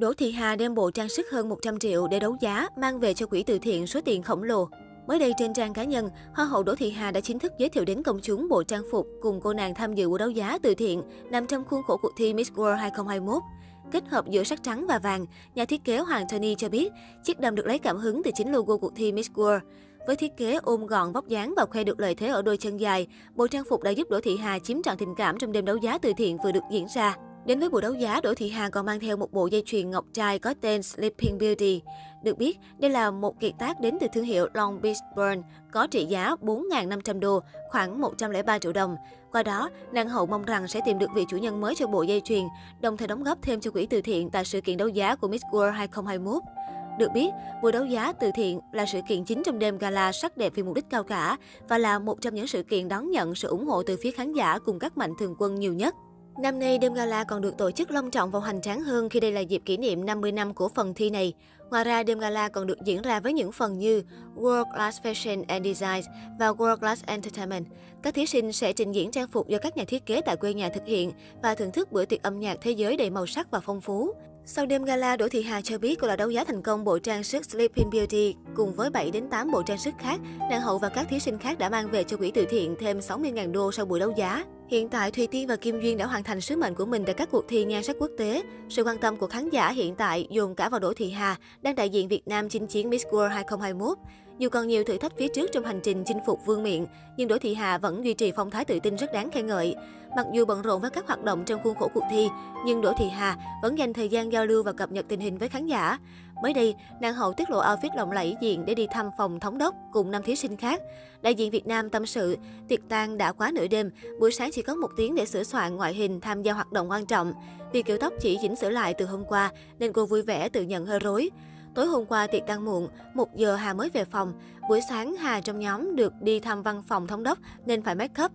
Đỗ Thị Hà đem bộ trang sức hơn 100 triệu để đấu giá, mang về cho quỹ từ thiện số tiền khổng lồ. Mới đây trên trang cá nhân, Hoa hậu Đỗ Thị Hà đã chính thức giới thiệu đến công chúng bộ trang phục cùng cô nàng tham dự buổi đấu giá từ thiện nằm trong khuôn khổ cuộc thi Miss World 2021. Kết hợp giữa sắc trắng và vàng, nhà thiết kế Hoàng Tony cho biết chiếc đầm được lấy cảm hứng từ chính logo cuộc thi Miss World. Với thiết kế ôm gọn vóc dáng và khoe được lợi thế ở đôi chân dài, bộ trang phục đã giúp Đỗ Thị Hà chiếm trọn tình cảm trong đêm đấu giá từ thiện vừa được diễn ra. Đến với buổi đấu giá, Đỗ Thị Hà còn mang theo một bộ dây chuyền ngọc trai có tên Sleeping Beauty. Được biết, đây là một kiệt tác đến từ thương hiệu Long Beach Burn, có trị giá 4.500 đô, khoảng 103 triệu đồng. Qua đó, nàng hậu mong rằng sẽ tìm được vị chủ nhân mới cho bộ dây chuyền, đồng thời đóng góp thêm cho quỹ từ thiện tại sự kiện đấu giá của Miss World 2021. Được biết, buổi đấu giá từ thiện là sự kiện chính trong đêm gala sắc đẹp vì mục đích cao cả và là một trong những sự kiện đón nhận sự ủng hộ từ phía khán giả cùng các mạnh thường quân nhiều nhất. Năm nay, đêm gala còn được tổ chức long trọng và hoành tráng hơn khi đây là dịp kỷ niệm 50 năm của phần thi này. Ngoài ra, đêm gala còn được diễn ra với những phần như World Class Fashion and Design và World Class Entertainment. Các thí sinh sẽ trình diễn trang phục do các nhà thiết kế tại quê nhà thực hiện và thưởng thức bữa tiệc âm nhạc thế giới đầy màu sắc và phong phú. Sau đêm gala, Đỗ Thị Hà cho biết cô đã đấu giá thành công bộ trang sức Sleeping Beauty cùng với 7 đến 8 bộ trang sức khác. Nàng hậu và các thí sinh khác đã mang về cho quỹ từ thiện thêm 60.000 đô sau buổi đấu giá. Hiện tại, Thùy Tiên và Kim Duyên đã hoàn thành sứ mệnh của mình tại các cuộc thi nhan sắc quốc tế. Sự quan tâm của khán giả hiện tại dồn cả vào Đỗ Thị Hà, đang đại diện Việt Nam chinh chiến Miss World 2021. Dù còn nhiều thử thách phía trước trong hành trình chinh phục vương miện, nhưng Đỗ Thị Hà vẫn duy trì phong thái tự tin rất đáng khen ngợi. Mặc dù bận rộn với các hoạt động trong khuôn khổ cuộc thi, nhưng Đỗ Thị Hà vẫn dành thời gian giao lưu và cập nhật tình hình với khán giả. Mới đây, nàng hậu tiết lộ outfit lộng lẫy diện để đi thăm phòng thống đốc cùng năm thí sinh khác. Đại diện Việt Nam tâm sự, tiệc tang đã quá nửa đêm, buổi sáng chỉ có một tiếng để sửa soạn ngoại hình tham gia hoạt động quan trọng. Vì kiểu tóc chỉ chỉnh sửa lại từ hôm qua, nên cô vui vẻ tự nhận hơi rối. Tối hôm qua tiệc tăng muộn, 1 giờ Hà mới về phòng. Buổi sáng Hà trong nhóm được đi thăm văn phòng thống đốc nên phải make up.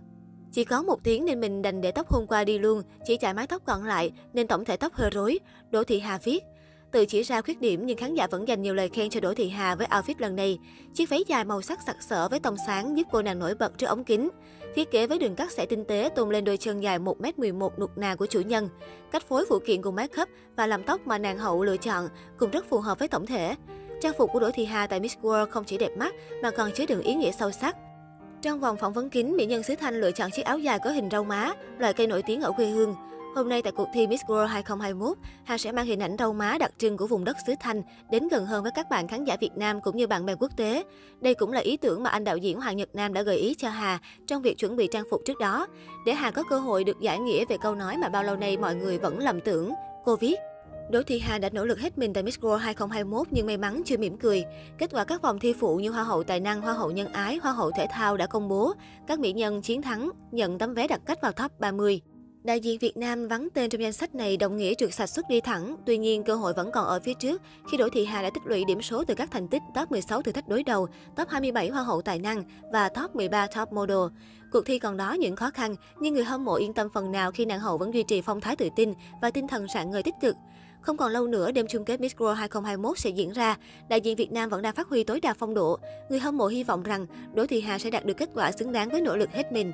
Chỉ có một tiếng nên mình đành để tóc hôm qua đi luôn, chỉ chải mái tóc còn lại nên tổng thể tóc hơi rối. Đỗ Thị Hà viết. Tự chỉ ra khuyết điểm nhưng khán giả vẫn dành nhiều lời khen cho Đỗ Thị Hà với outfit lần này. Chiếc váy dài màu sắc sặc sỡ với tông sáng giúp cô nàng nổi bật trước ống kính. Thiết kế với đường cắt sẽ tinh tế tôn lên đôi chân dài 1m11 nụt nà của chủ nhân. Cách phối phụ kiện cùng make up và làm tóc mà nàng hậu lựa chọn cũng rất phù hợp với tổng thể. Trang phục của Đỗ Thị Hà tại Miss World không chỉ đẹp mắt mà còn chứa đựng ý nghĩa sâu sắc. Trong vòng phỏng vấn kín, mỹ nhân xứ Thanh lựa chọn chiếc áo dài có hình rau má, loại cây nổi tiếng ở quê hương. Hôm nay tại cuộc thi Miss World 2021, Hà sẽ mang hình ảnh râu má đặc trưng của vùng đất xứ Thanh đến gần hơn với các bạn khán giả Việt Nam cũng như bạn bè quốc tế. Đây cũng là ý tưởng mà anh đạo diễn Hoàng Nhật Nam đã gợi ý cho Hà trong việc chuẩn bị trang phục trước đó, để Hà có cơ hội được giải nghĩa về câu nói mà bao lâu nay mọi người vẫn lầm tưởng. Cô viết, Đỗ Thị Hà đã nỗ lực hết mình tại Miss World 2021 nhưng may mắn chưa mỉm cười. Kết quả các vòng thi phụ như Hoa hậu tài năng, Hoa hậu nhân ái, Hoa hậu thể thao đã công bố. Các mỹ nhân chiến thắng, nhận tấm vé đặt cách vào top 30. Đại diện Việt Nam vắng tên trong danh sách này đồng nghĩa trượt sạch xuất đi thẳng, tuy nhiên cơ hội vẫn còn ở phía trước khi Đỗ Thị Hà đã tích lũy điểm số từ các thành tích top 16 thử thách đối đầu, top 27 hoa hậu tài năng và top 13 top model. Cuộc thi còn đó những khó khăn, nhưng người hâm mộ yên tâm phần nào khi nàng hậu vẫn duy trì phong thái tự tin và tinh thần rạng ngời tích cực. Không còn lâu nữa, đêm chung kết Miss World 2021 sẽ diễn ra. Đại diện Việt Nam vẫn đang phát huy tối đa phong độ. Người hâm mộ hy vọng rằng Đỗ Thị Hà sẽ đạt được kết quả xứng đáng với nỗ lực hết mình.